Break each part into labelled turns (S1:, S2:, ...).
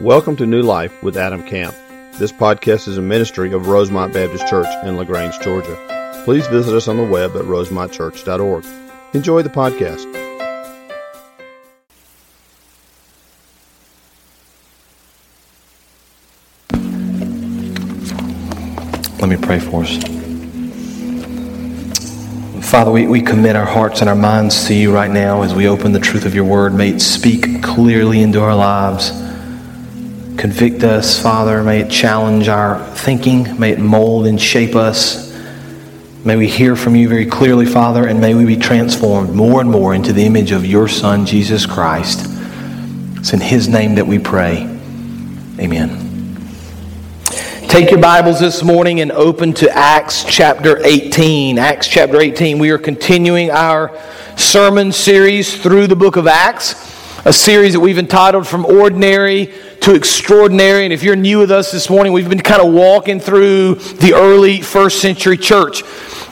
S1: Welcome to New Life with Adam Camp. This podcast is a ministry of Rosemont Baptist Church in LaGrange, Georgia. Please visit us on the web at rosemontchurch.org. Enjoy the podcast.
S2: Let me pray for us. Father, we, we commit our hearts and our minds to you right now as we open the truth of your word. May it speak clearly into our lives. Convict us, Father. May it challenge our thinking. May it mold and shape us. May we hear from you very clearly, Father, and may we be transformed more and more into the image of your Son, Jesus Christ. It's in his name that we pray. Amen. Take your Bibles this morning and open to Acts chapter 18. Acts chapter 18. We are continuing our sermon series through the book of Acts, a series that we've entitled From Ordinary to Extraordinary. And if you're new with us this morning, we've been kind of walking through the early first century church.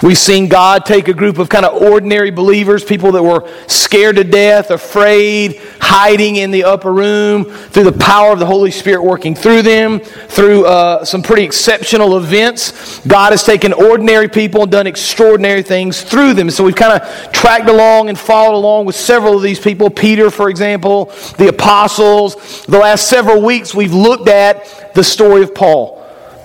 S2: We've seen God take a group of kind of ordinary believers, people that were scared to death, afraid, hiding in the upper room, through the power of the Holy Spirit working through them, through uh, some pretty exceptional events. God has taken ordinary people and done extraordinary things through them. So we've kind of tracked along and followed along with several of these people. Peter, for example, the apostles. The last several weeks, we've looked at the story of Paul.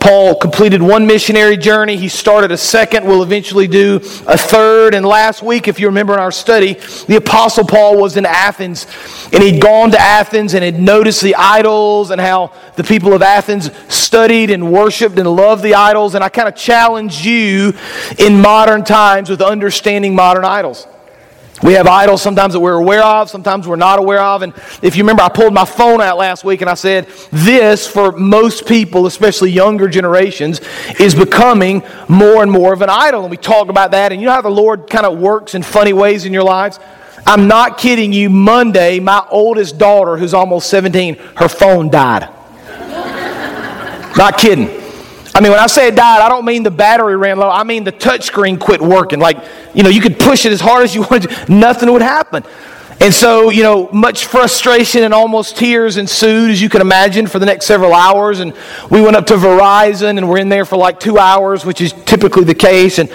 S2: Paul completed one missionary journey. He started a second. We'll eventually do a third. And last week, if you remember in our study, the Apostle Paul was in Athens. And he'd gone to Athens and had noticed the idols and how the people of Athens studied and worshiped and loved the idols. And I kind of challenge you in modern times with understanding modern idols. We have idols sometimes that we're aware of, sometimes we're not aware of. And if you remember, I pulled my phone out last week and I said, This, for most people, especially younger generations, is becoming more and more of an idol. And we talk about that. And you know how the Lord kind of works in funny ways in your lives? I'm not kidding you. Monday, my oldest daughter, who's almost 17, her phone died. not kidding. I mean, when I say it died, I don't mean the battery ran low. I mean the touchscreen quit working. Like, you know, you could push it as hard as you wanted nothing would happen. And so, you know, much frustration and almost tears ensued, as you can imagine, for the next several hours. And we went up to Verizon and we're in there for like two hours, which is typically the case, and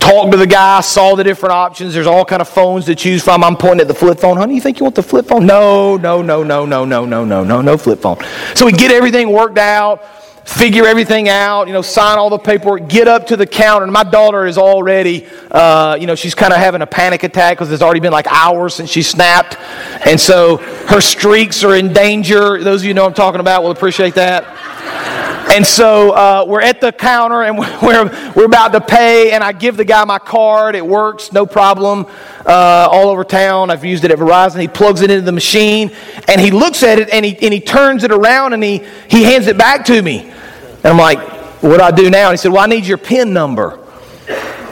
S2: talked to the guy, saw the different options. There's all kind of phones to choose from. I'm pointing at the flip phone. Honey, you think you want the flip phone? No, no, no, no, no, no, no, no, no, no flip phone. So we get everything worked out figure everything out, you know, sign all the paperwork, get up to the counter. And my daughter is already, uh, you know, she's kind of having a panic attack because it's already been like hours since she snapped. And so her streaks are in danger. Those of you know I'm talking about will appreciate that. And so uh, we're at the counter and we're, we're about to pay, and I give the guy my card. It works, no problem, uh, all over town. I've used it at Verizon. He plugs it into the machine, and he looks at it, and he, and he turns it around, and he, he hands it back to me. And I'm like, what do I do now? And he said, well, I need your PIN number.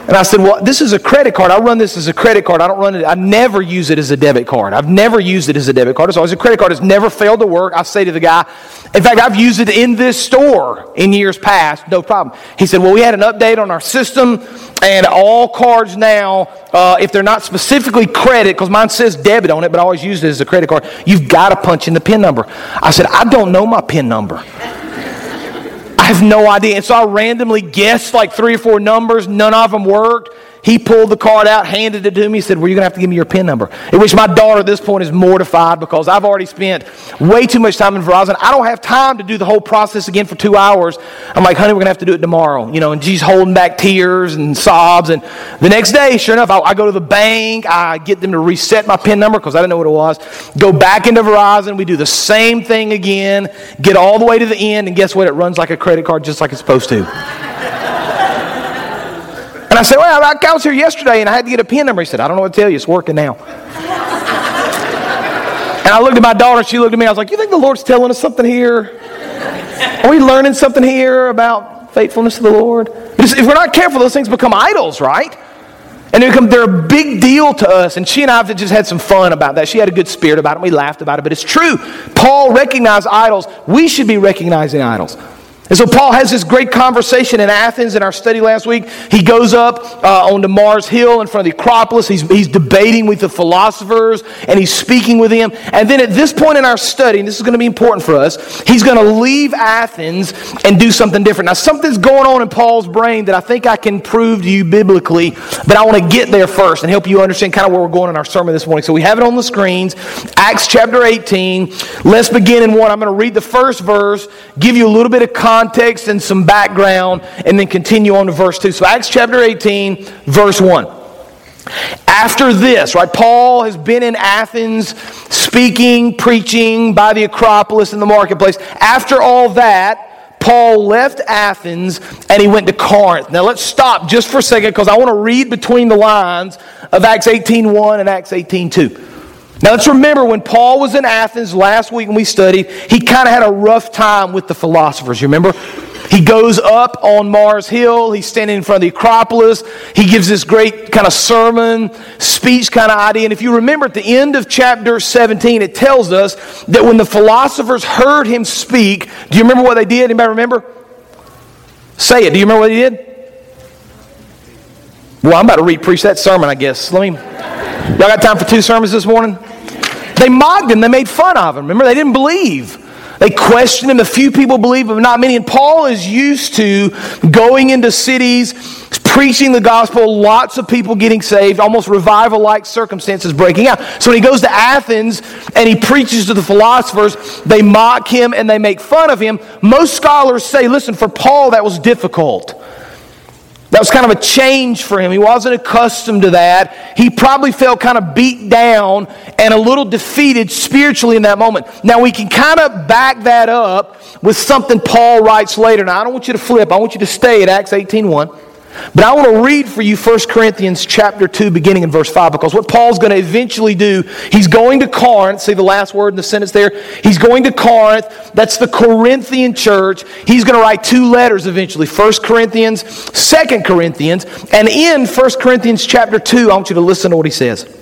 S2: And I said, Well, this is a credit card. I run this as a credit card. I don't run it, I never use it as a debit card. I've never used it as a debit card. It's always a credit card. It's never failed to work. I say to the guy, In fact, I've used it in this store in years past, no problem. He said, Well, we had an update on our system, and all cards now, uh, if they're not specifically credit, because mine says debit on it, but I always use it as a credit card, you've got to punch in the PIN number. I said, I don't know my PIN number. I have no idea. And so I randomly guessed like three or four numbers. None of them worked. He pulled the card out, handed it to me. Said, Well, you're going to have to give me your PIN number. In which my daughter at this point is mortified because I've already spent way too much time in Verizon. I don't have time to do the whole process again for two hours. I'm like, Honey, we're going to have to do it tomorrow. You know, and she's holding back tears and sobs. And the next day, sure enough, I, I go to the bank. I get them to reset my PIN number because I didn't know what it was. Go back into Verizon. We do the same thing again. Get all the way to the end. And guess what? It runs like a credit card just like it's supposed to. And I said, Well, I was here yesterday and I had to get a PIN number. He said, I don't know what to tell you. It's working now. and I looked at my daughter. She looked at me. I was like, You think the Lord's telling us something here? Are we learning something here about faithfulness to the Lord? If we're not careful, those things become idols, right? And they become, they're a big deal to us. And she and I have just had some fun about that. She had a good spirit about it. We laughed about it. But it's true. Paul recognized idols. We should be recognizing idols. And so Paul has this great conversation in Athens in our study last week. He goes up uh, onto Mars Hill in front of the Acropolis. He's, he's debating with the philosophers and he's speaking with them. And then at this point in our study, and this is going to be important for us, he's going to leave Athens and do something different. Now, something's going on in Paul's brain that I think I can prove to you biblically, but I want to get there first and help you understand kind of where we're going in our sermon this morning. So we have it on the screens Acts chapter 18. Let's begin in one. I'm going to read the first verse, give you a little bit of context context and some background, and then continue on to verse 2. So, Acts chapter 18, verse 1. After this, right, Paul has been in Athens speaking, preaching by the Acropolis in the marketplace. After all that, Paul left Athens and he went to Corinth. Now let's stop just for a second because I want to read between the lines of Acts 18.1 and Acts 18.2. Now let's remember when Paul was in Athens last week when we studied, he kind of had a rough time with the philosophers. You remember? He goes up on Mars Hill. He's standing in front of the Acropolis. He gives this great kind of sermon, speech kind of idea. And if you remember at the end of chapter 17, it tells us that when the philosophers heard him speak, do you remember what they did? Anybody remember? Say it. Do you remember what he did? Well, I'm about to re preach that sermon, I guess. Let me. Y'all got time for two sermons this morning? They mocked him. They made fun of him. Remember, they didn't believe. They questioned him. A few people believe, but not many. And Paul is used to going into cities, preaching the gospel, lots of people getting saved, almost revival like circumstances breaking out. So when he goes to Athens and he preaches to the philosophers, they mock him and they make fun of him. Most scholars say, listen, for Paul, that was difficult. That was kind of a change for him. He wasn't accustomed to that. He probably felt kind of beat down and a little defeated spiritually in that moment. Now, we can kind of back that up with something Paul writes later. Now, I don't want you to flip. I want you to stay at Acts 18 1. But I want to read for you 1 Corinthians chapter 2, beginning in verse 5, because what Paul's going to eventually do, he's going to Corinth. See the last word in the sentence there? He's going to Corinth. That's the Corinthian church. He's going to write two letters eventually 1 Corinthians, 2 Corinthians. And in 1 Corinthians chapter 2, I want you to listen to what he says.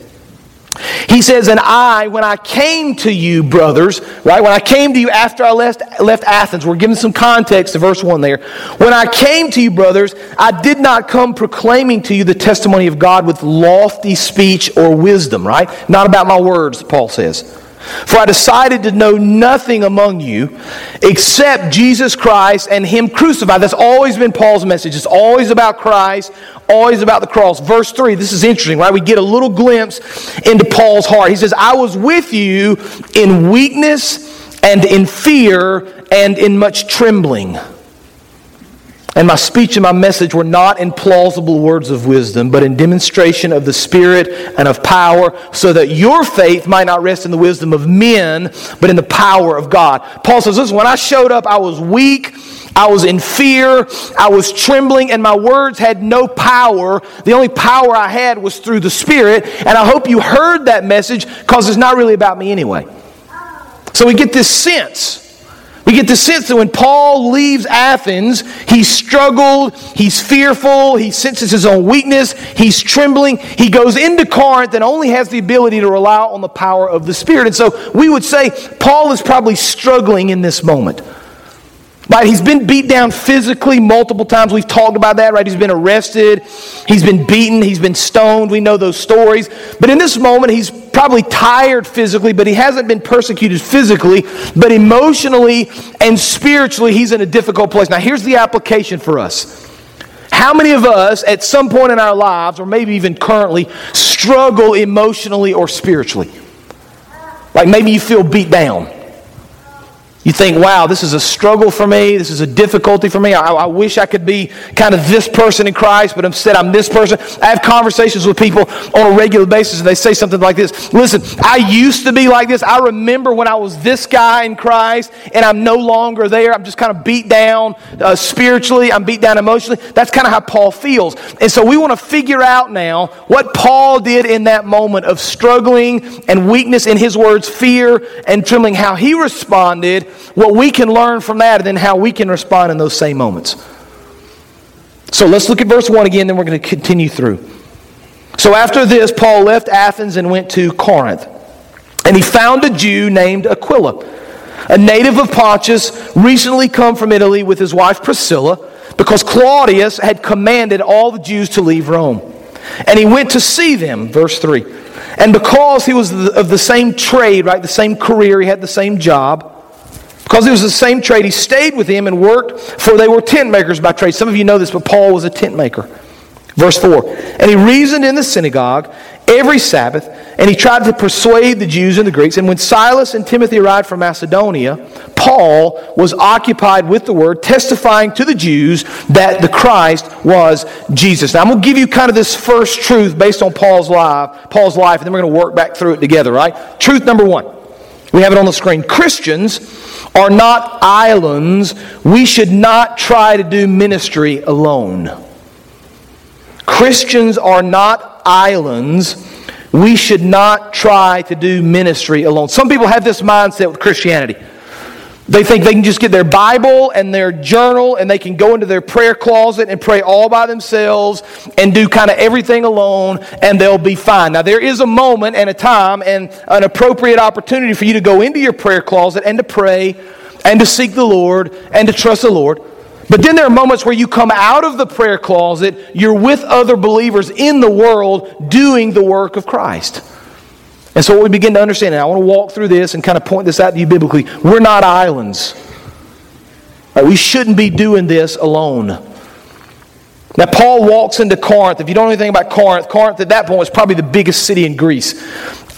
S2: He says, And I, when I came to you, brothers, right? When I came to you after I left, left Athens, we're giving some context to verse 1 there. When I came to you, brothers, I did not come proclaiming to you the testimony of God with lofty speech or wisdom, right? Not about my words, Paul says. For I decided to know nothing among you except Jesus Christ and Him crucified. That's always been Paul's message. It's always about Christ, always about the cross. Verse 3, this is interesting, right? We get a little glimpse into Paul's heart. He says, I was with you in weakness and in fear and in much trembling. And my speech and my message were not in plausible words of wisdom, but in demonstration of the Spirit and of power, so that your faith might not rest in the wisdom of men, but in the power of God. Paul says, Listen, when I showed up, I was weak. I was in fear. I was trembling, and my words had no power. The only power I had was through the Spirit. And I hope you heard that message because it's not really about me anyway. So we get this sense we get the sense that when Paul leaves Athens, he's struggled, he's fearful, he senses his own weakness, he's trembling. He goes into Corinth and only has the ability to rely on the power of the Spirit. And so we would say Paul is probably struggling in this moment. Right? He's been beat down physically multiple times. We've talked about that, right? He's been arrested, he's been beaten, he's been stoned. We know those stories. But in this moment, he's probably tired physically, but he hasn't been persecuted physically, but emotionally and spiritually, he's in a difficult place. Now, here's the application for us. How many of us at some point in our lives, or maybe even currently, struggle emotionally or spiritually? Like maybe you feel beat down. You think, wow, this is a struggle for me. This is a difficulty for me. I, I, wish I could be kind of this person in Christ, but instead I'm this person. I have conversations with people on a regular basis, and they say something like this Listen, I used to be like this. I remember when I was this guy in Christ, and I'm no longer there. I'm just kind of beat down uh, spiritually, I'm beat down emotionally. That's kind of how Paul feels. And so we want to figure out now what Paul did in that moment of struggling and weakness, in his words, fear and trembling, how he responded what we can learn from that and then how we can respond in those same moments. So let's look at verse 1 again, then we're going to continue through. So after this, Paul left Athens and went to Corinth. And he found a Jew named Aquila, a native of Pontus, recently come from Italy with his wife Priscilla, because Claudius had commanded all the Jews to leave Rome. And he went to see them, verse 3. And because he was of the same trade, right, the same career, he had the same job, because it was the same trade, he stayed with him and worked, for they were tent makers by trade. Some of you know this, but Paul was a tent maker. Verse 4 And he reasoned in the synagogue every Sabbath, and he tried to persuade the Jews and the Greeks. And when Silas and Timothy arrived from Macedonia, Paul was occupied with the word, testifying to the Jews that the Christ was Jesus. Now, I'm going to give you kind of this first truth based on Paul's life, Paul's life, and then we're going to work back through it together, right? Truth number one. We have it on the screen. Christians are not islands. We should not try to do ministry alone. Christians are not islands. We should not try to do ministry alone. Some people have this mindset with Christianity. They think they can just get their Bible and their journal and they can go into their prayer closet and pray all by themselves and do kind of everything alone and they'll be fine. Now, there is a moment and a time and an appropriate opportunity for you to go into your prayer closet and to pray and to seek the Lord and to trust the Lord. But then there are moments where you come out of the prayer closet, you're with other believers in the world doing the work of Christ. And so, what we begin to understand, and I want to walk through this and kind of point this out to you biblically we're not islands. Right, we shouldn't be doing this alone. Now, Paul walks into Corinth. If you don't know anything about Corinth, Corinth at that point was probably the biggest city in Greece.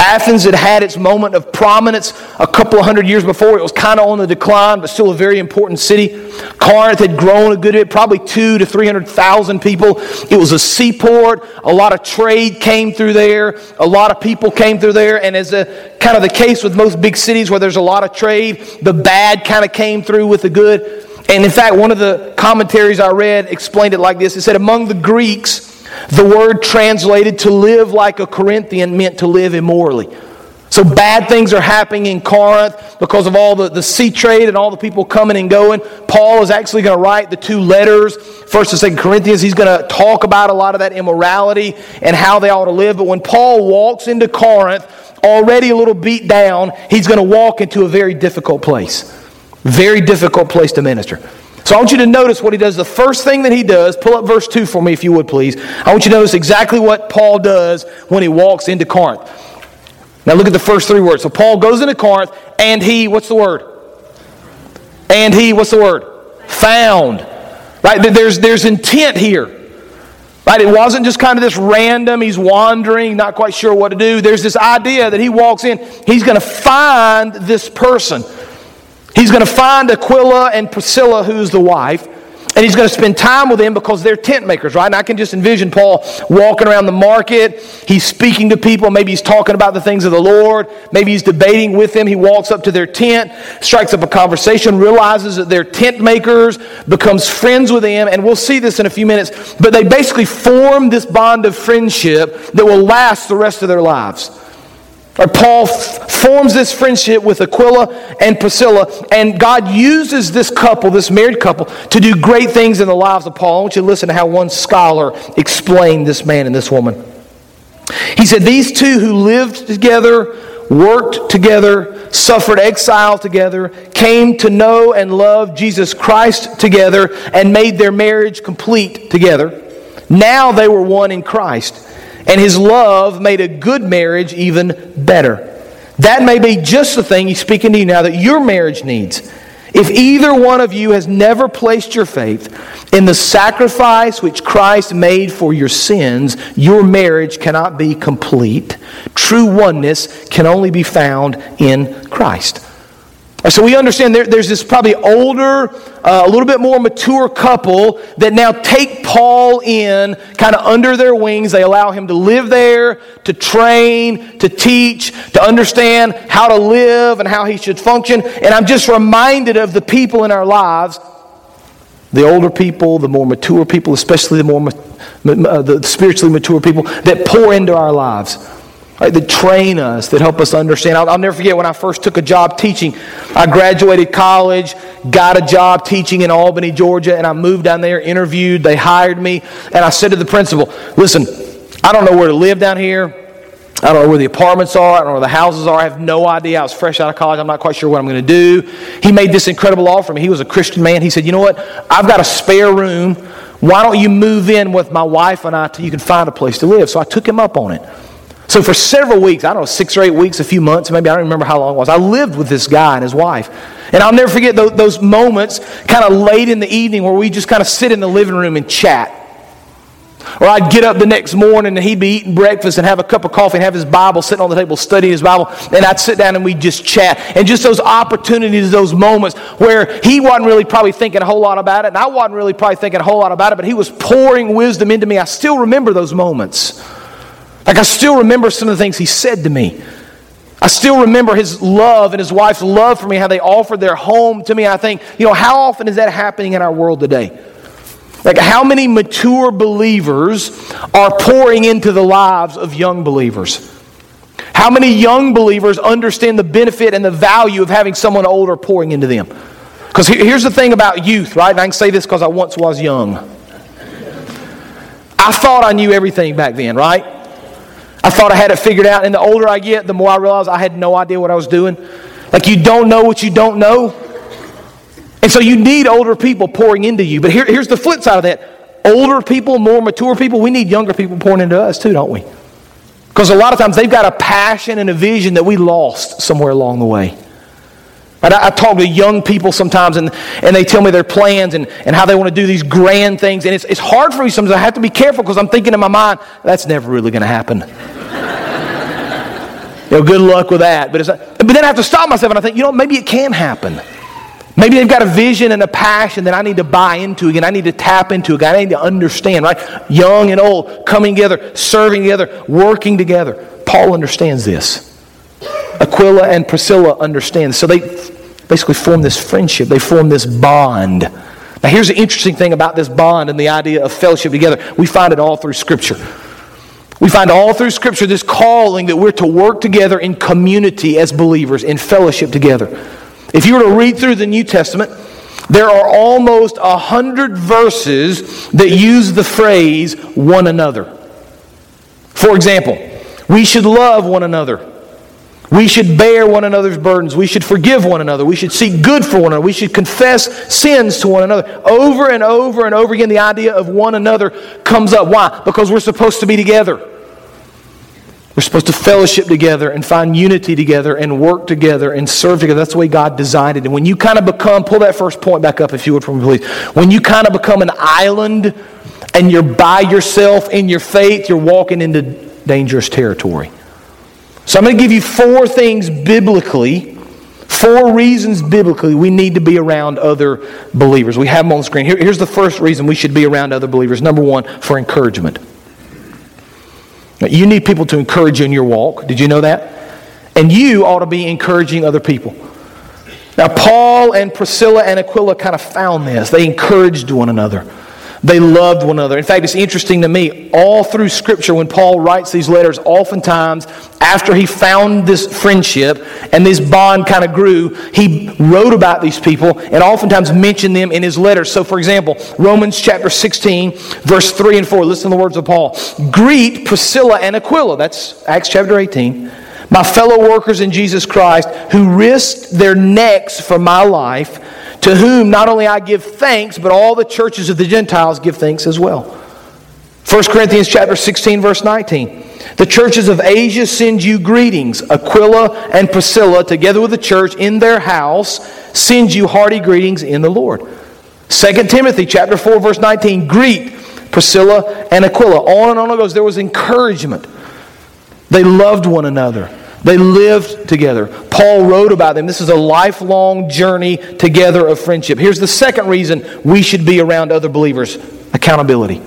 S2: Athens had had its moment of prominence a couple of hundred years before. It was kind of on the decline, but still a very important city. Corinth had grown a good bit, probably two to 300,000 people. It was a seaport. A lot of trade came through there. A lot of people came through there. And as a kind of the case with most big cities where there's a lot of trade, the bad kind of came through with the good. And in fact, one of the commentaries I read explained it like this. It said, among the Greeks, the word translated to live like a Corinthian meant to live immorally. So bad things are happening in Corinth because of all the, the sea trade and all the people coming and going. Paul is actually going to write the two letters, First and Second Corinthians. He's going to talk about a lot of that immorality and how they ought to live. But when Paul walks into Corinth, already a little beat down, he's going to walk into a very difficult place. Very difficult place to minister. So I want you to notice what he does. The first thing that he does, pull up verse 2 for me if you would please. I want you to notice exactly what Paul does when he walks into Corinth. Now look at the first three words. So Paul goes into Corinth and he, what's the word? And he, what's the word? Found. Right? There's, there's intent here. Right? It wasn't just kind of this random, he's wandering, not quite sure what to do. There's this idea that he walks in, he's going to find this person. He's going to find Aquila and Priscilla, who's the wife, and he's going to spend time with them because they're tent makers, right? And I can just envision Paul walking around the market. He's speaking to people. Maybe he's talking about the things of the Lord. Maybe he's debating with them. He walks up to their tent, strikes up a conversation, realizes that they're tent makers, becomes friends with them. And we'll see this in a few minutes. But they basically form this bond of friendship that will last the rest of their lives. Right, Paul f- forms this friendship with Aquila and Priscilla, and God uses this couple, this married couple, to do great things in the lives of Paul. I want you to listen to how one scholar explained this man and this woman. He said, These two who lived together, worked together, suffered exile together, came to know and love Jesus Christ together, and made their marriage complete together. Now they were one in Christ and his love made a good marriage even better. That may be just the thing he's speaking to you now that your marriage needs. If either one of you has never placed your faith in the sacrifice which Christ made for your sins, your marriage cannot be complete. True oneness can only be found in Christ. So we understand there, there's this probably older, uh, a little bit more mature couple that now take Paul in kind of under their wings. They allow him to live there, to train, to teach, to understand how to live and how he should function. And I'm just reminded of the people in our lives the older people, the more mature people, especially the more uh, the spiritually mature people that pour into our lives right, that train us, that help us understand. I'll, I'll, never forget when I first took a job teaching. I graduated college, got a job teaching in Albany, Georgia, and I moved down there, interviewed, they hired me, and I said to the principal, listen, I don't know where to live down here. I don't know where the apartments are. I don't know where the houses are. I have no idea. I was fresh out of college. I'm not quite sure what I'm going to do. He made this incredible offer me. He was a Christian man. He said, You know what? I've got a spare room. Why don't you move in with my wife and I till you can find a place to live? So I took him up on it. So for several weeks, I don't know, six or eight weeks, a few months, maybe I don't remember how long it was, I lived with this guy and his wife. And I'll never forget those, those moments kind of late in the evening where we just kind of sit in the living room and chat. Or I'd get up the next morning and he'd be eating breakfast and have a cup of coffee and have his Bible sitting on the table studying his Bible. And I'd sit down and we'd just chat. And just those opportunities, those moments where he wasn't really probably thinking a whole lot about it and I wasn't really probably thinking a whole lot about it, but he was pouring wisdom into me. I still remember those moments. Like I still remember some of the things he said to me. I still remember his love and his wife's love for me, how they offered their home to me. I think, you know, how often is that happening in our world today? Like, how many mature believers are pouring into the lives of young believers? How many young believers understand the benefit and the value of having someone older pouring into them? Because here's the thing about youth, right? And I can say this because I once was young. I thought I knew everything back then, right? I thought I had it figured out. And the older I get, the more I realize I had no idea what I was doing. Like, you don't know what you don't know. And so you need older people pouring into you. But here, here's the flip side of that older people, more mature people, we need younger people pouring into us too, don't we? Because a lot of times they've got a passion and a vision that we lost somewhere along the way. I, I talk to young people sometimes and, and they tell me their plans and, and how they want to do these grand things. And it's, it's hard for me sometimes. I have to be careful because I'm thinking in my mind, that's never really going to happen. you know, good luck with that. But, but then I have to stop myself and I think, you know, maybe it can happen. Maybe they've got a vision and a passion that I need to buy into again. I need to tap into again. I need to understand, right? Young and old, coming together, serving together, working together. Paul understands this. Aquila and Priscilla understand. So they basically form this friendship, they form this bond. Now, here's the interesting thing about this bond and the idea of fellowship together. We find it all through Scripture. We find all through Scripture this calling that we're to work together in community as believers, in fellowship together. If you were to read through the New Testament, there are almost a hundred verses that use the phrase one another. For example, we should love one another. We should bear one another's burdens. We should forgive one another. We should seek good for one another. We should confess sins to one another. Over and over and over again, the idea of one another comes up. Why? Because we're supposed to be together. We're supposed to fellowship together and find unity together and work together and serve together. That's the way God designed it. And when you kind of become, pull that first point back up if you would please. When you kind of become an island and you're by yourself in your faith, you're walking into dangerous territory. So I'm going to give you four things biblically, four reasons biblically we need to be around other believers. We have them on the screen. Here, here's the first reason we should be around other believers. Number one, for encouragement. You need people to encourage you in your walk. Did you know that? And you ought to be encouraging other people. Now, Paul and Priscilla and Aquila kind of found this. They encouraged one another. They loved one another. In fact, it's interesting to me, all through Scripture, when Paul writes these letters, oftentimes after he found this friendship and this bond kind of grew, he wrote about these people and oftentimes mentioned them in his letters. So, for example, Romans chapter 16, verse 3 and 4, listen to the words of Paul Greet Priscilla and Aquila. That's Acts chapter 18 my fellow workers in Jesus Christ who risked their necks for my life to whom not only I give thanks, but all the churches of the Gentiles give thanks as well. 1 Corinthians chapter 16, verse 19. The churches of Asia send you greetings. Aquila and Priscilla, together with the church in their house, send you hearty greetings in the Lord. 2 Timothy chapter 4, verse 19. Greet Priscilla and Aquila. On and on it goes. There was encouragement. They loved one another. They lived together. Paul wrote about them. This is a lifelong journey together of friendship. Here's the second reason we should be around other believers accountability.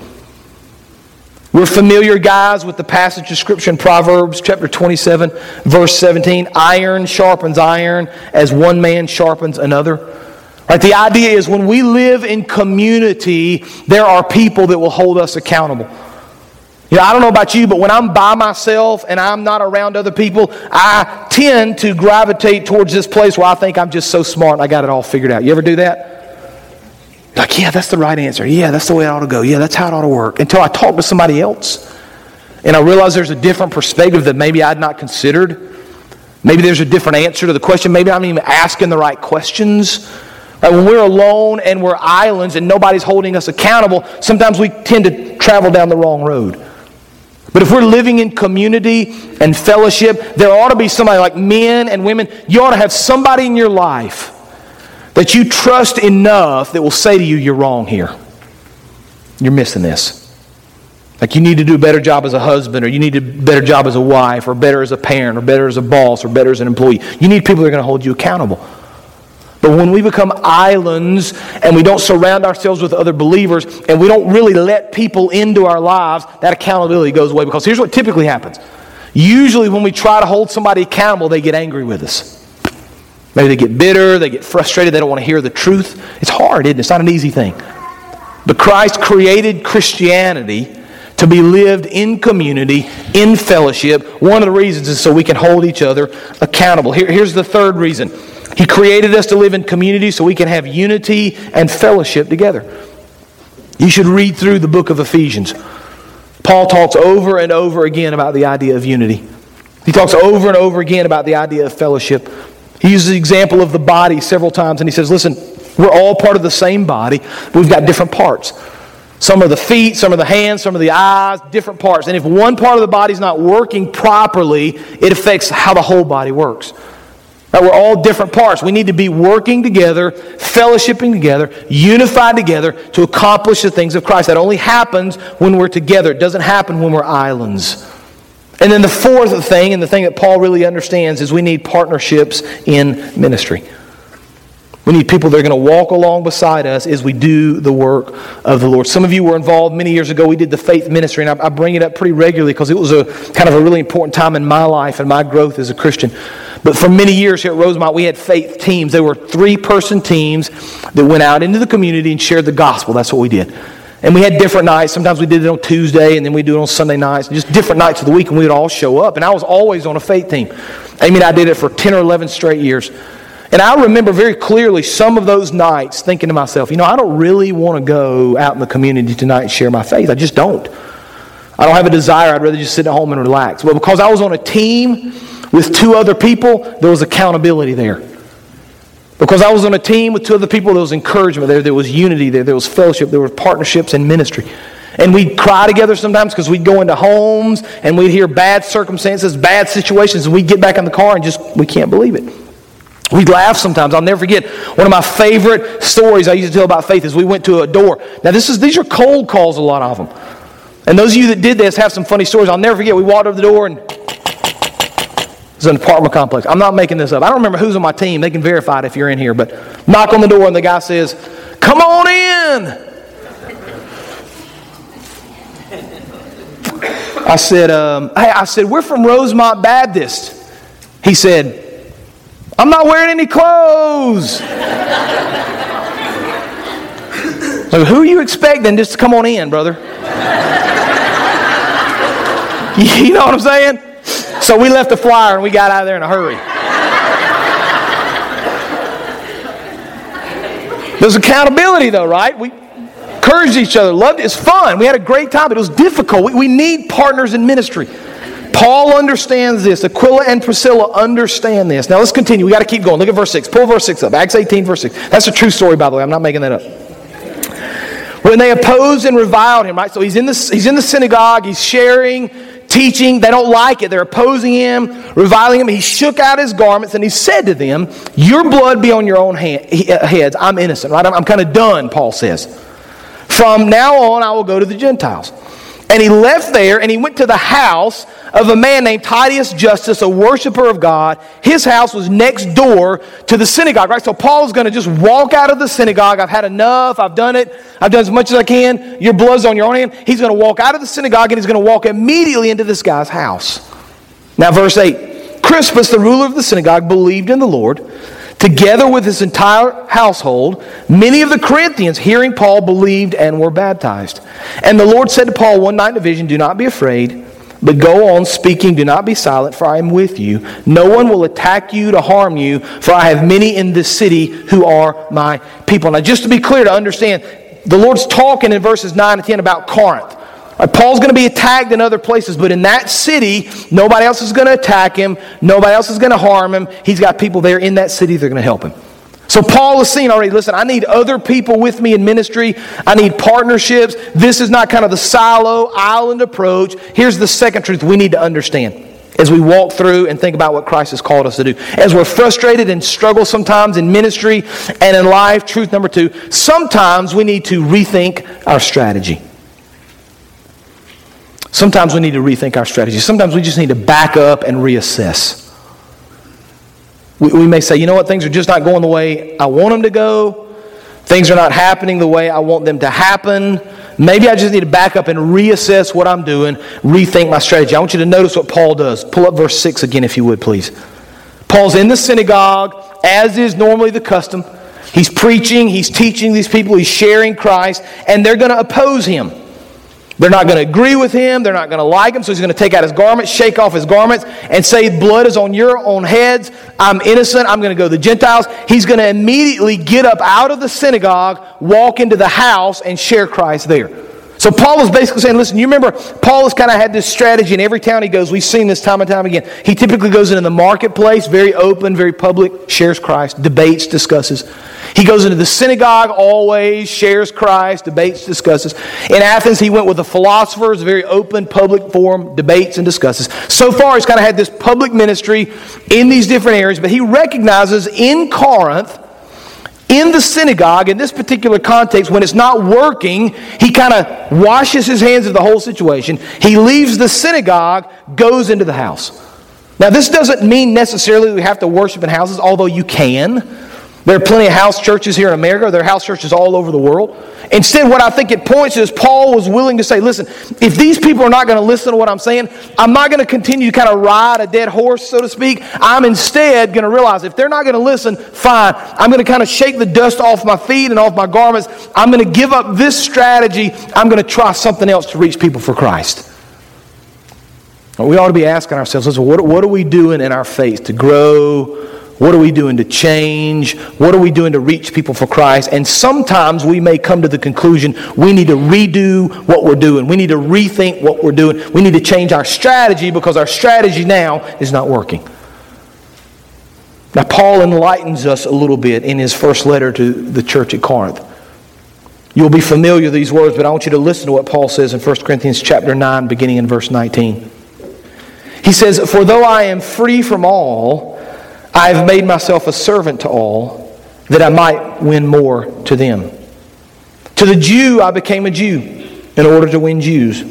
S2: We're familiar, guys, with the passage of Scripture in Proverbs chapter 27, verse 17. Iron sharpens iron as one man sharpens another. Right? The idea is when we live in community, there are people that will hold us accountable. You know, I don't know about you, but when I'm by myself and I'm not around other people, I tend to gravitate towards this place where I think I'm just so smart and I got it all figured out. You ever do that? Like, yeah, that's the right answer. Yeah, that's the way it ought to go. Yeah, that's how it ought to work. Until I talk to somebody else. and I realize there's a different perspective that maybe I'd not considered. Maybe there's a different answer to the question. Maybe I'm even asking the right questions. Like when we're alone and we're islands and nobody's holding us accountable, sometimes we tend to travel down the wrong road. But if we're living in community and fellowship, there ought to be somebody like men and women. You ought to have somebody in your life that you trust enough that will say to you, You're wrong here. You're missing this. Like you need to do a better job as a husband, or you need a better job as a wife, or better as a parent, or better as a boss, or better as an employee. You need people that are going to hold you accountable. But when we become islands and we don't surround ourselves with other believers and we don't really let people into our lives, that accountability goes away. Because here's what typically happens. Usually, when we try to hold somebody accountable, they get angry with us. Maybe they get bitter, they get frustrated, they don't want to hear the truth. It's hard, isn't it? It's not an easy thing. But Christ created Christianity to be lived in community, in fellowship. One of the reasons is so we can hold each other accountable. Here, here's the third reason He created us to live in community so we can have unity and fellowship together. You should read through the book of Ephesians. Paul talks over and over again about the idea of unity. He talks over and over again about the idea of fellowship. He uses the example of the body several times, and he says, Listen, we're all part of the same body, we've got different parts. Some are the feet, some are the hands, some are the eyes, different parts. And if one part of the body is not working properly, it affects how the whole body works. Right, we're all different parts. We need to be working together, fellowshipping together, unified together to accomplish the things of Christ. That only happens when we're together. It doesn't happen when we're islands. And then the fourth thing, and the thing that Paul really understands, is we need partnerships in ministry. We need people that are going to walk along beside us as we do the work of the Lord. Some of you were involved many years ago. We did the faith ministry, and I, I bring it up pretty regularly because it was a kind of a really important time in my life and my growth as a Christian. But for many years here at Rosemont, we had faith teams. They were three person teams that went out into the community and shared the gospel. That's what we did. And we had different nights. Sometimes we did it on Tuesday, and then we do it on Sunday nights, just different nights of the week, and we would all show up. And I was always on a faith team. Amy and I did it for 10 or 11 straight years. And I remember very clearly some of those nights thinking to myself, you know, I don't really want to go out in the community tonight and share my faith. I just don't. I don't have a desire. I'd rather just sit at home and relax. But because I was on a team with two other people, there was accountability there. Because I was on a team with two other people, there was encouragement there. There was unity there. There was fellowship. There were partnerships and ministry. And we'd cry together sometimes because we'd go into homes and we'd hear bad circumstances, bad situations, and we'd get back in the car and just, we can't believe it. We laugh sometimes. I'll never forget one of my favorite stories I used to tell about faith is we went to a door. Now this is these are cold calls, a lot of them. And those of you that did this have some funny stories. I'll never forget. We walked over the door and it's an apartment complex. I'm not making this up. I don't remember who's on my team. They can verify it if you're in here. But knock on the door and the guy says, "Come on in." I said, um, "Hey," I said, "We're from Rosemont Baptist." He said. I'm not wearing any clothes. so who you expecting just to come on in, brother? you know what I'm saying? So we left the flyer and we got out of there in a hurry. There's accountability, though, right? We encouraged each other, loved it. It's fun. We had a great time, but it was difficult. We, we need partners in ministry. Paul understands this. Aquila and Priscilla understand this. Now let's continue. We got to keep going. Look at verse 6. Pull verse 6 up. Acts 18, verse 6. That's a true story, by the way. I'm not making that up. When they opposed and reviled him, right? So he's in the, he's in the synagogue, he's sharing, teaching. They don't like it. They're opposing him, reviling him. He shook out his garments and he said to them, Your blood be on your own hand, uh, heads. I'm innocent, right? I'm, I'm kind of done, Paul says. From now on, I will go to the Gentiles. And he left there and he went to the house of a man named Titius Justus, a worshiper of God. His house was next door to the synagogue, right? So Paul's going to just walk out of the synagogue. I've had enough. I've done it. I've done as much as I can. Your blood's on your own hand. He's going to walk out of the synagogue and he's going to walk immediately into this guy's house. Now, verse 8 Crispus, the ruler of the synagogue, believed in the Lord together with his entire household, many of the Corinthians, hearing Paul, believed and were baptized. And the Lord said to Paul one night in a vision, Do not be afraid, but go on speaking, do not be silent, for I am with you. No one will attack you to harm you, for I have many in this city who are my people. Now, just to be clear to understand, the Lord's talking in verses 9 and 10 about Corinth. Paul's going to be attacked in other places, but in that city, nobody else is going to attack him. Nobody else is going to harm him. He's got people there in that city that are going to help him. So Paul is seeing already, listen, I need other people with me in ministry. I need partnerships. This is not kind of the silo, island approach. Here's the second truth we need to understand as we walk through and think about what Christ has called us to do. As we're frustrated and struggle sometimes in ministry and in life, truth number two, sometimes we need to rethink our strategy. Sometimes we need to rethink our strategy. Sometimes we just need to back up and reassess. We, we may say, you know what, things are just not going the way I want them to go. Things are not happening the way I want them to happen. Maybe I just need to back up and reassess what I'm doing, rethink my strategy. I want you to notice what Paul does. Pull up verse 6 again, if you would, please. Paul's in the synagogue, as is normally the custom. He's preaching, he's teaching these people, he's sharing Christ, and they're going to oppose him. They're not going to agree with him. They're not going to like him. So he's going to take out his garments, shake off his garments, and say, Blood is on your own heads. I'm innocent. I'm going to go to the Gentiles. He's going to immediately get up out of the synagogue, walk into the house, and share Christ there. So Paul is basically saying, listen, you remember Paul has kind of had this strategy in every town he goes. We've seen this time and time again. He typically goes into the marketplace, very open, very public, shares Christ, debates, discusses. He goes into the synagogue, always shares Christ, debates, discusses. In Athens, he went with the philosophers, very open, public forum, debates and discusses. So far, he's kind of had this public ministry in these different areas, but he recognizes in Corinth in the synagogue, in this particular context, when it's not working, he kind of washes his hands of the whole situation. He leaves the synagogue, goes into the house. Now, this doesn't mean necessarily we have to worship in houses, although you can. There are plenty of house churches here in America. There are house churches all over the world. Instead, what I think it points is Paul was willing to say, listen, if these people are not going to listen to what I'm saying, I'm not going to continue to kind of ride a dead horse, so to speak. I'm instead going to realize if they're not going to listen, fine. I'm going to kind of shake the dust off my feet and off my garments. I'm going to give up this strategy. I'm going to try something else to reach people for Christ. We ought to be asking ourselves, listen, what, what are we doing in our faith to grow what are we doing to change? What are we doing to reach people for Christ? And sometimes we may come to the conclusion we need to redo what we're doing. We need to rethink what we're doing. We need to change our strategy because our strategy now is not working. Now, Paul enlightens us a little bit in his first letter to the church at Corinth. You'll be familiar with these words, but I want you to listen to what Paul says in 1 Corinthians chapter 9, beginning in verse 19. He says, For though I am free from all, I have made myself a servant to all, that I might win more to them. To the Jew, I became a Jew in order to win Jews.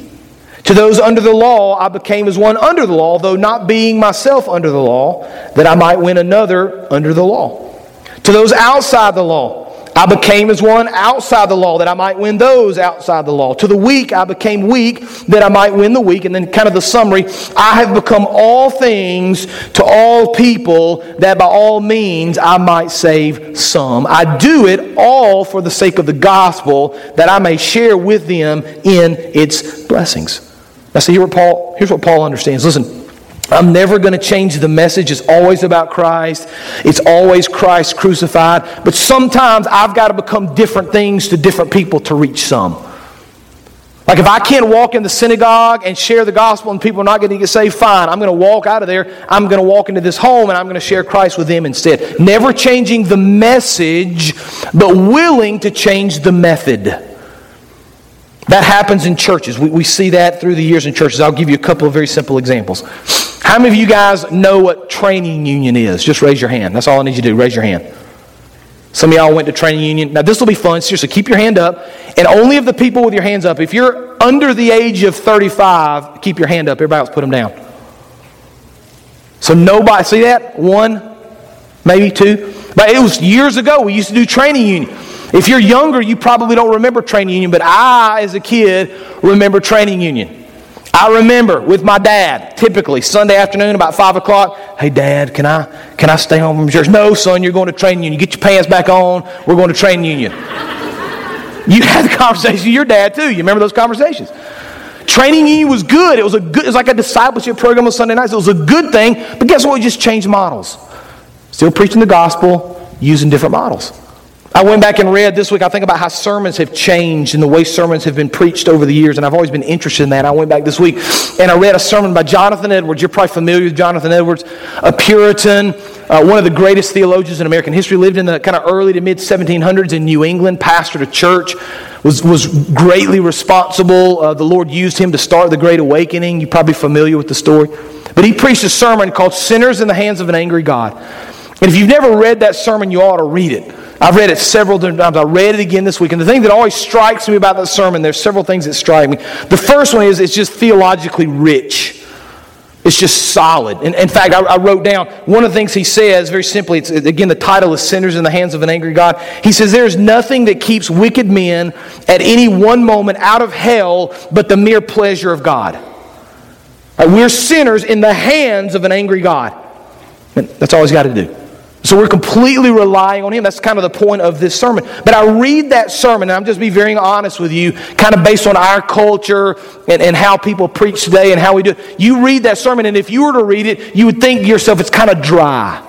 S2: To those under the law, I became as one under the law, though not being myself under the law, that I might win another under the law. To those outside the law, I became as one outside the law that I might win those outside the law. To the weak, I became weak that I might win the weak. And then, kind of the summary I have become all things to all people that by all means I might save some. I do it all for the sake of the gospel that I may share with them in its blessings. Now, see, here what Paul, here's what Paul understands. Listen, I'm never going to change the message. It's always about Christ. It's always Christ crucified. But sometimes I've got to become different things to different people to reach some. Like if I can't walk in the synagogue and share the gospel and people are not going to get saved, fine. I'm going to walk out of there. I'm going to walk into this home and I'm going to share Christ with them instead. Never changing the message, but willing to change the method. That happens in churches. We, we see that through the years in churches. I'll give you a couple of very simple examples. How many of you guys know what training union is? Just raise your hand. That's all I need you to do. Raise your hand. Some of y'all went to training union. Now, this will be fun. Seriously, keep your hand up. And only of the people with your hands up, if you're under the age of 35, keep your hand up. Everybody else put them down. So, nobody, see that? One, maybe two. But it was years ago. We used to do training union. If you're younger, you probably don't remember training union, but I, as a kid, remember training union. I remember with my dad, typically Sunday afternoon about five o'clock. Hey, Dad, can I can I stay home from church? No, son, you're going to training union. Get your pants back on. We're going to training union. you had the conversation with your dad too. You remember those conversations? Training union was good. It was a good. It was like a discipleship program on Sunday nights. It was a good thing. But guess what? We just changed models. Still preaching the gospel, using different models. I went back and read this week, I think about how sermons have changed and the way sermons have been preached over the years, and I've always been interested in that. I went back this week and I read a sermon by Jonathan Edwards. You're probably familiar with Jonathan Edwards, a Puritan, uh, one of the greatest theologians in American history, lived in the kind of early to mid 1700s in New England, pastored a church, was, was greatly responsible. Uh, the Lord used him to start the Great Awakening. You're probably familiar with the story. But he preached a sermon called Sinners in the Hands of an Angry God. And if you've never read that sermon, you ought to read it. I've read it several times. I read it again this week. And the thing that always strikes me about that sermon, there's several things that strike me. The first one is it's just theologically rich. It's just solid. In fact, I, I, wrote down one of the things he says very simply. It's, again, the title is Sinners in the Hands of an Angry God. He says, There's nothing that keeps wicked men at any one moment out of hell but the mere pleasure of God. We're sinners in the hands of an angry God. And that's all he's got to do. So we're completely relying on him. That's kind of the point of this sermon. But I read that sermon, and I'm just be very honest with you, kind of based on our culture and, and how people preach today and how we do it. You read that sermon, and if you were to read it, you would think to yourself it's kind of dry.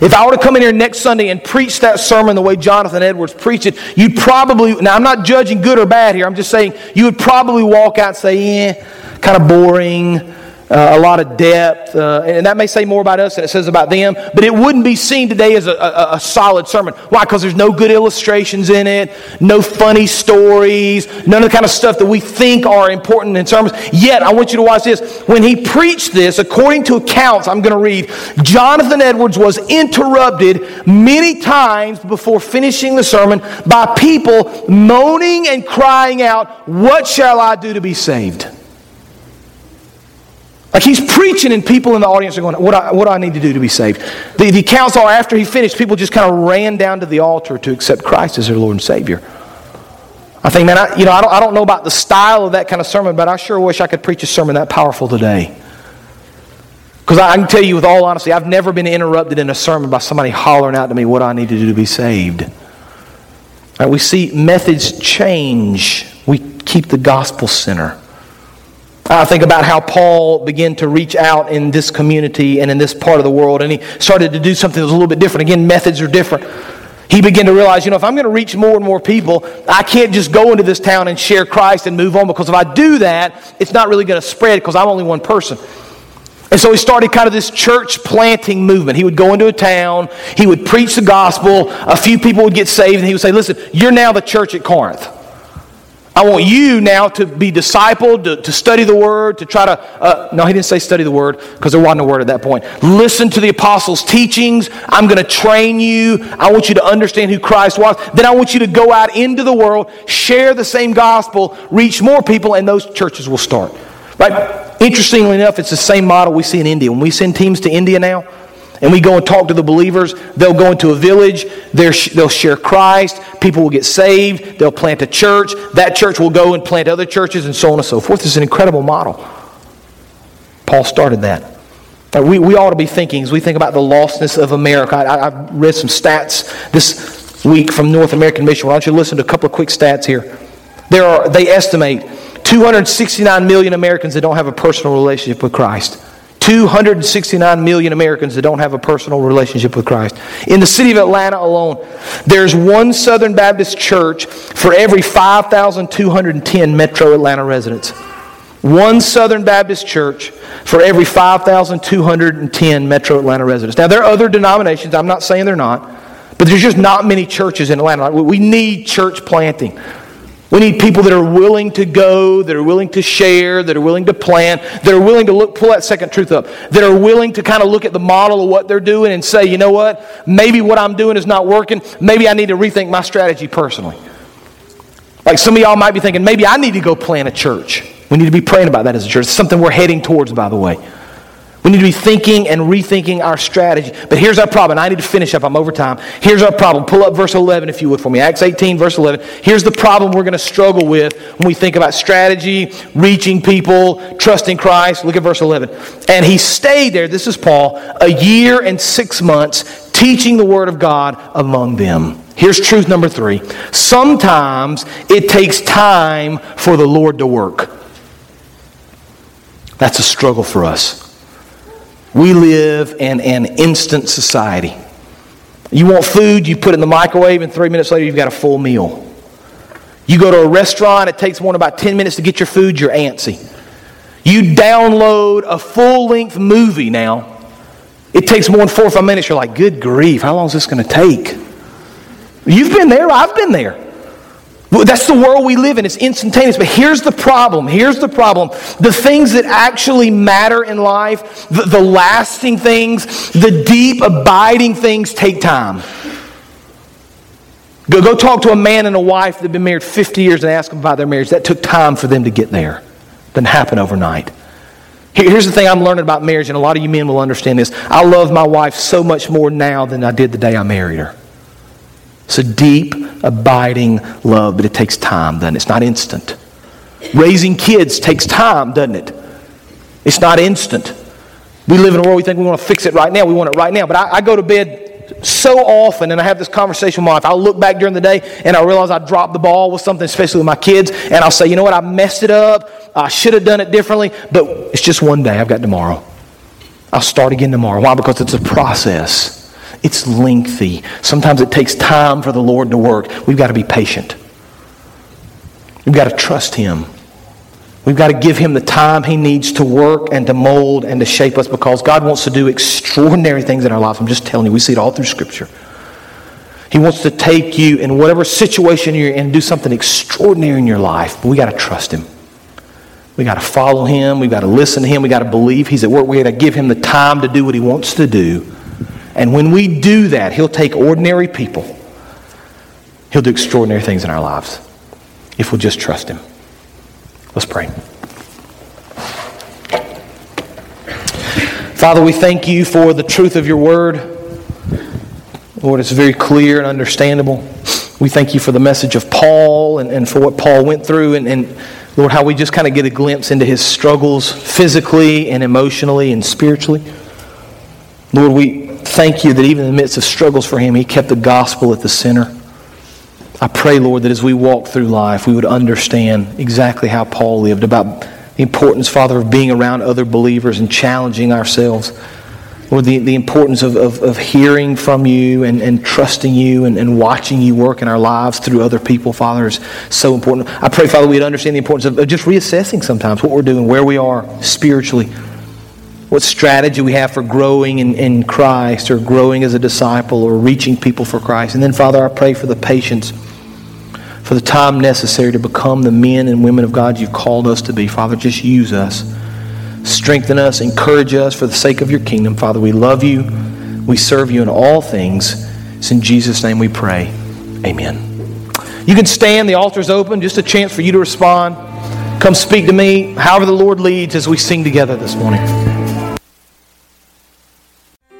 S2: If I were to come in here next Sunday and preach that sermon the way Jonathan Edwards preached it, you'd probably, now I'm not judging good or bad here, I'm just saying you would probably walk out and say, eh, kind of boring uh, a lot of depth, uh, and that may say more about us than it says about them, but it wouldn't be seen today as a, a, a solid sermon. Why? Because there's no good illustrations in it, no funny stories, none of the kind of stuff that we think are important in sermons. Yet, I want you to watch this. When he preached this, according to accounts I'm going to read, Jonathan Edwards was interrupted many times before finishing the sermon by people moaning and crying out, What shall I do to be saved? Like he's preaching, and people in the audience are going, What, I, what do I need to do to be saved? The, the are after he finished, people just kind of ran down to the altar to accept Christ as their Lord and Savior. I think, man, I, you know, I don't, I don't know about the style of that kind of sermon, but I sure wish I could preach a sermon that powerful today. Because I, I can tell you with all honesty, I've never been interrupted in a sermon by somebody hollering out to me what I need to do to be saved. Right, we see methods change, we keep the gospel center. I think about how Paul began to reach out in this community and in this part of the world, and he started to do something that was a little bit different. Again, methods are different. He began to realize, you know, if I'm going to reach more and more people, I can't just go into this town and share Christ and move on because if I do that, it's not really going to spread because I'm only one person. And so he started kind of this church planting movement. He would go into a town, he would preach the gospel, a few people would get saved, and he would say, Listen, you're now the church at Corinth. I want you now to be discipled, to, to study the Word, to try to. Uh, no, he didn't say study the Word because there wasn't a Word at that point. Listen to the apostles' teachings. I'm going to train you. I want you to understand who Christ was. Then I want you to go out into the world, share the same gospel, reach more people, and those churches will start. Right? Interestingly enough, it's the same model we see in India. When we send teams to India now, and we go and talk to the believers. They'll go into a village, they'll share Christ, people will get saved, they'll plant a church, that church will go and plant other churches, and so on and so forth. It's an incredible model. Paul started that. We, we ought to be thinking, as we think about the lostness of America, I, have read some stats this week from North American Mission. Why don't you listen to a couple of quick stats here? There are, they estimate 269 million Americans that don't have a personal relationship with Christ. 269 million Americans that don't have a personal relationship with Christ. In the city of Atlanta alone, there's one Southern Baptist church for every 5,210 metro Atlanta residents. One Southern Baptist church for every 5,210 metro Atlanta residents. Now, there are other denominations, I'm not saying they're not, but there's just not many churches in Atlanta. We need church planting. We need people that are willing to go, that are willing to share, that are willing to plan, that are willing to look, pull that second truth up, that are willing to kind of look at the model of what they're doing and say, you know what, maybe what I'm doing is not working. Maybe I need to rethink my strategy personally. Like some of y'all might be thinking, maybe I need to go plant a church. We need to be praying about that as a church. It's something we're heading towards, by the way. We need to be thinking and rethinking our strategy. But here's our problem. I need to finish up. I'm over time. Here's our problem. Pull up verse 11 if you would for me. Acts 18, verse 11. Here's the problem we're going to struggle with when we think about strategy, reaching people, trusting Christ. Look at verse 11. And he stayed there, this is Paul, a year and six months, teaching the word of God among them. Here's truth number three. Sometimes it takes time for the Lord to work. That's a struggle for us. We live in an instant society. You want food, you put it in the microwave, and three minutes later, you've got a full meal. You go to a restaurant, it takes more than about 10 minutes to get your food, you're antsy. You download a full length movie now, it takes more than four or five minutes, you're like, good grief, how long is this going to take? You've been there, I've been there. That's the world we live in. It's instantaneous. But here's the problem. Here's the problem. The things that actually matter in life, the, the lasting things, the deep, abiding things take time. Go, go talk to a man and a wife that have been married 50 years and ask them about their marriage. That took time for them to get there. Didn't happen overnight. Here's the thing I'm learning about marriage, and a lot of you men will understand this. I love my wife so much more now than I did the day I married her. It's a deep, abiding love, but it takes time, doesn't it? It's not instant. Raising kids takes time, doesn't it? It's not instant. We live in a world we think we want to fix it right now. We want it right now. But I, I go to bed so often, and I have this conversation with my wife. I'll look back during the day and I realize I dropped the ball with something, especially with my kids, and I'll say, you know what, I messed it up. I should have done it differently, but it's just one day. I've got tomorrow. I'll start again tomorrow. Why? Because it's a process. It's lengthy. Sometimes it takes time for the Lord to work. We've got to be patient. We've got to trust Him. We've got to give Him the time He needs to work and to mold and to shape us because God wants to do extraordinary things in our lives. I'm just telling you, we see it all through Scripture. He wants to take you in whatever situation you're in and do something extraordinary in your life, but we got to trust Him. We got to follow Him. We got to listen to Him. We got to believe He's at work. We got to give Him the time to do what He wants to do. And when we do that, He'll take ordinary people. He'll do extraordinary things in our lives if we'll just trust Him. Let's pray. Father, we thank you for the truth of your word. Lord, it's very clear and understandable. We thank you for the message of Paul and, and for what Paul went through, and, and Lord, how we just kind of get a glimpse into his struggles physically and emotionally and spiritually. Lord, we thank you that even in the midst of struggles for him, he kept the gospel at the center. I pray, Lord, that as we walk through life, we would understand exactly how Paul lived about the importance, Father, of being around other believers and challenging ourselves. Lord, the, the importance of, of, of hearing from you and, and trusting you and, and watching you work in our lives through other people, Father, is so important. I pray, Father, we'd understand the importance of, of just reassessing sometimes what we're doing, where we are spiritually what strategy we have for growing in, in Christ or growing as a disciple or reaching people for Christ. And then, Father, I pray for the patience, for the time necessary to become the men and women of God you've called us to be. Father, just use us. Strengthen us, encourage us for the sake of your kingdom. Father, we love you. We serve you in all things. It's in Jesus' name we pray. Amen. You can stand, the altar's open, just a chance for you to respond. Come speak to me, however the Lord leads as we sing together this morning.